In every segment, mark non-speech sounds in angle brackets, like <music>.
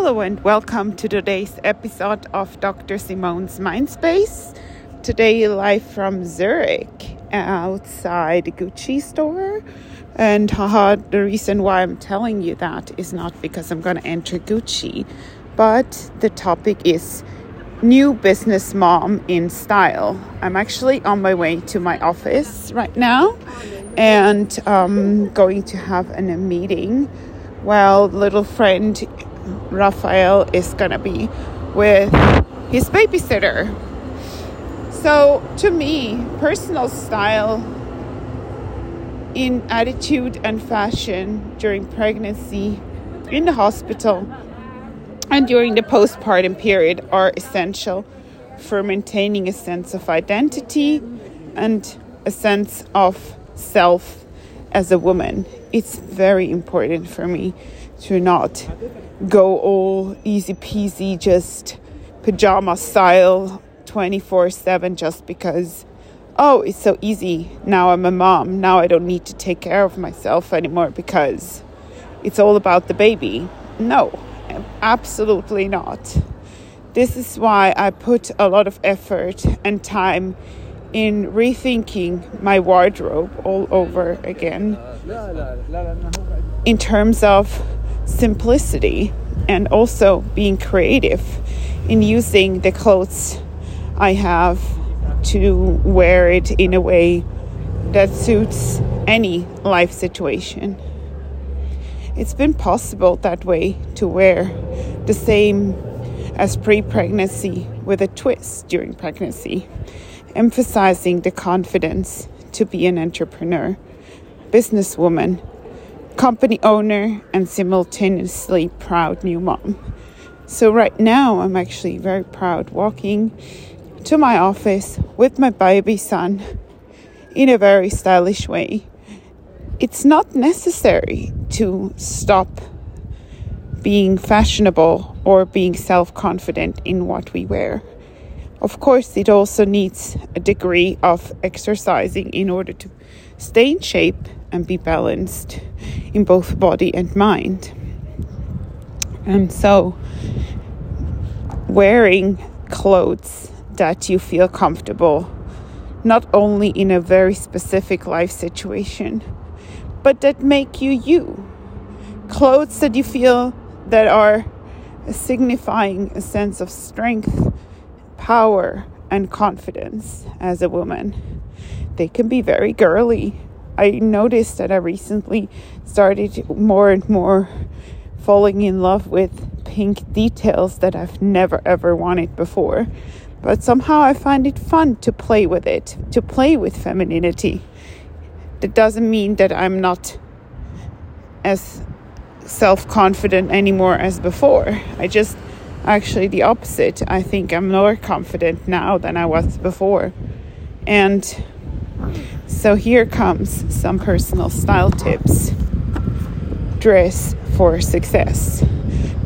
Hello and welcome to today's episode of Dr. Simone's Mindspace. Today, live from Zurich, outside the Gucci store. And haha, the reason why I'm telling you that is not because I'm going to enter Gucci, but the topic is new business mom in style. I'm actually on my way to my office right now and um, going to have a meeting while little friend Raphael is gonna be with his babysitter. So, to me, personal style in attitude and fashion during pregnancy, in the hospital, and during the postpartum period are essential for maintaining a sense of identity and a sense of self as a woman. It's very important for me to not go all easy peasy, just pajama style 24 7 just because, oh, it's so easy. Now I'm a mom. Now I don't need to take care of myself anymore because it's all about the baby. No, absolutely not. This is why I put a lot of effort and time in rethinking my wardrobe all over again in terms of simplicity and also being creative in using the clothes I have to wear it in a way that suits any life situation. It's been possible that way to wear the same as pre pregnancy with a twist during pregnancy, emphasizing the confidence to be an entrepreneur, businesswoman, company owner and simultaneously proud new mom. So, right now, I'm actually very proud walking to my office with my baby son in a very stylish way. It's not necessary to stop being fashionable or being self confident in what we wear. Of course, it also needs a degree of exercising in order to stay in shape and be balanced in both body and mind. And so, wearing clothes that you feel comfortable, not only in a very specific life situation, but that make you you. Clothes that you feel that are signifying a sense of strength, power, and confidence as a woman. They can be very girly I noticed that I recently started more and more falling in love with pink details that I've never ever wanted before. But somehow I find it fun to play with it, to play with femininity. That doesn't mean that I'm not as self confident anymore as before. I just actually the opposite. I think I'm more confident now than I was before. And so here comes some personal style tips. Dress for success.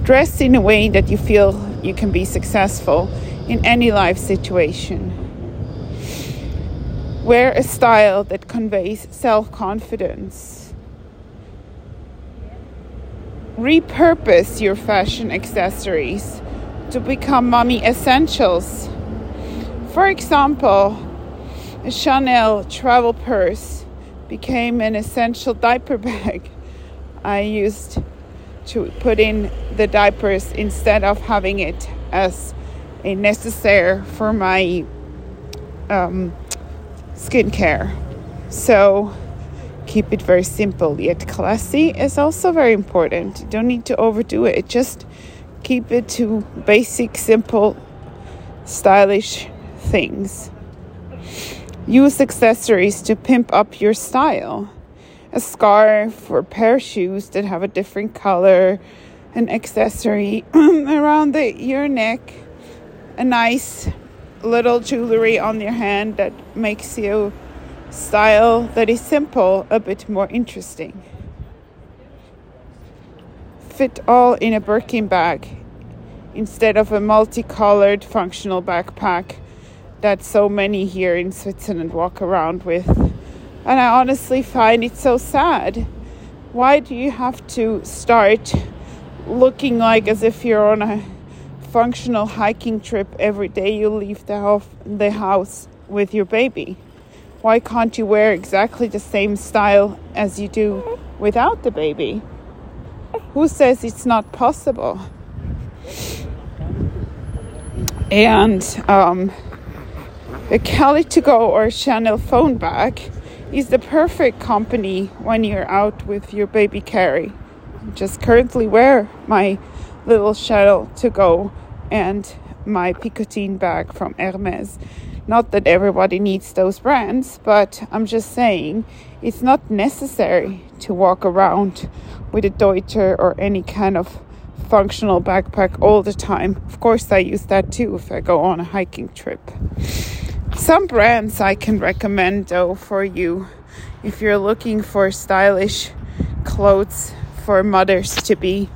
Dress in a way that you feel you can be successful in any life situation. Wear a style that conveys self confidence. Repurpose your fashion accessories to become mommy essentials. For example, a Chanel travel purse became an essential diaper bag. I used to put in the diapers instead of having it as a necessary for my um, skincare. So keep it very simple yet classy is also very important. You don't need to overdo it. Just keep it to basic, simple, stylish things. Use accessories to pimp up your style. A scarf or pair of shoes that have a different color, an accessory <clears throat> around the, your neck, a nice little jewelry on your hand that makes you style that is simple a bit more interesting. Fit all in a Birkin bag instead of a multicolored functional backpack that so many here in Switzerland walk around with. And I honestly find it so sad. Why do you have to start looking like as if you're on a functional hiking trip every day you leave the house, the house with your baby. Why can't you wear exactly the same style as you do without the baby? Who says it's not possible? And um, Uh, a Kelly to go or Chanel phone bag is the perfect company when you're out with your baby carry. I just currently wear my little Chanel to go and my Picotin bag from Hermes. Not that everybody needs those brands, but I'm just saying it's not necessary to walk around with a Deuter or any kind of functional backpack all the time. Of course, I use that too if I go on a hiking trip. Some brands I can recommend though for you if you're looking for stylish clothes for mothers to be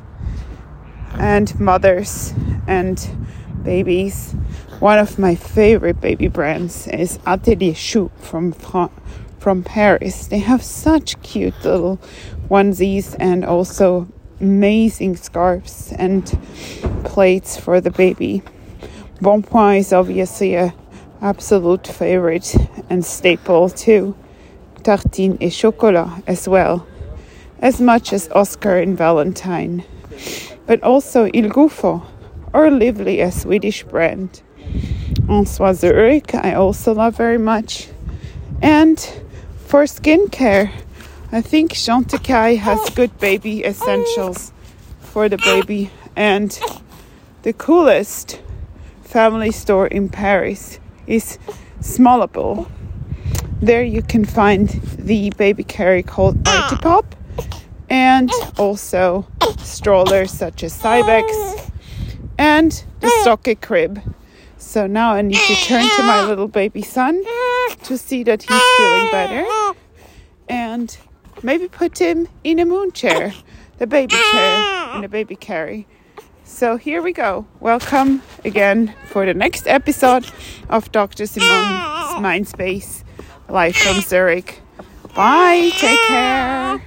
and mothers and babies. One of my favorite baby brands is Atelier Chou from from Paris. They have such cute little onesies and also amazing scarves and plates for the baby. Bonpoint is obviously a absolute favorite and staple too. Tartine et chocolat as well, as much as Oscar and Valentine but also Il Gufo or Livly, a Swedish brand. François Zurich, I also love very much. And for skincare, I think Chantecaille has good baby essentials for the baby. And the coolest family store in Paris is Smallable. There you can find the baby carry called Artipop and also strollers such as Cybex and the Stokke crib. So now I need to turn to my little baby son to see that he's feeling better and maybe put him in a moon chair, the baby chair in a baby carry. So here we go. Welcome again for the next episode of Dr. Simone's Mindspace live from Zurich. Bye. Take care.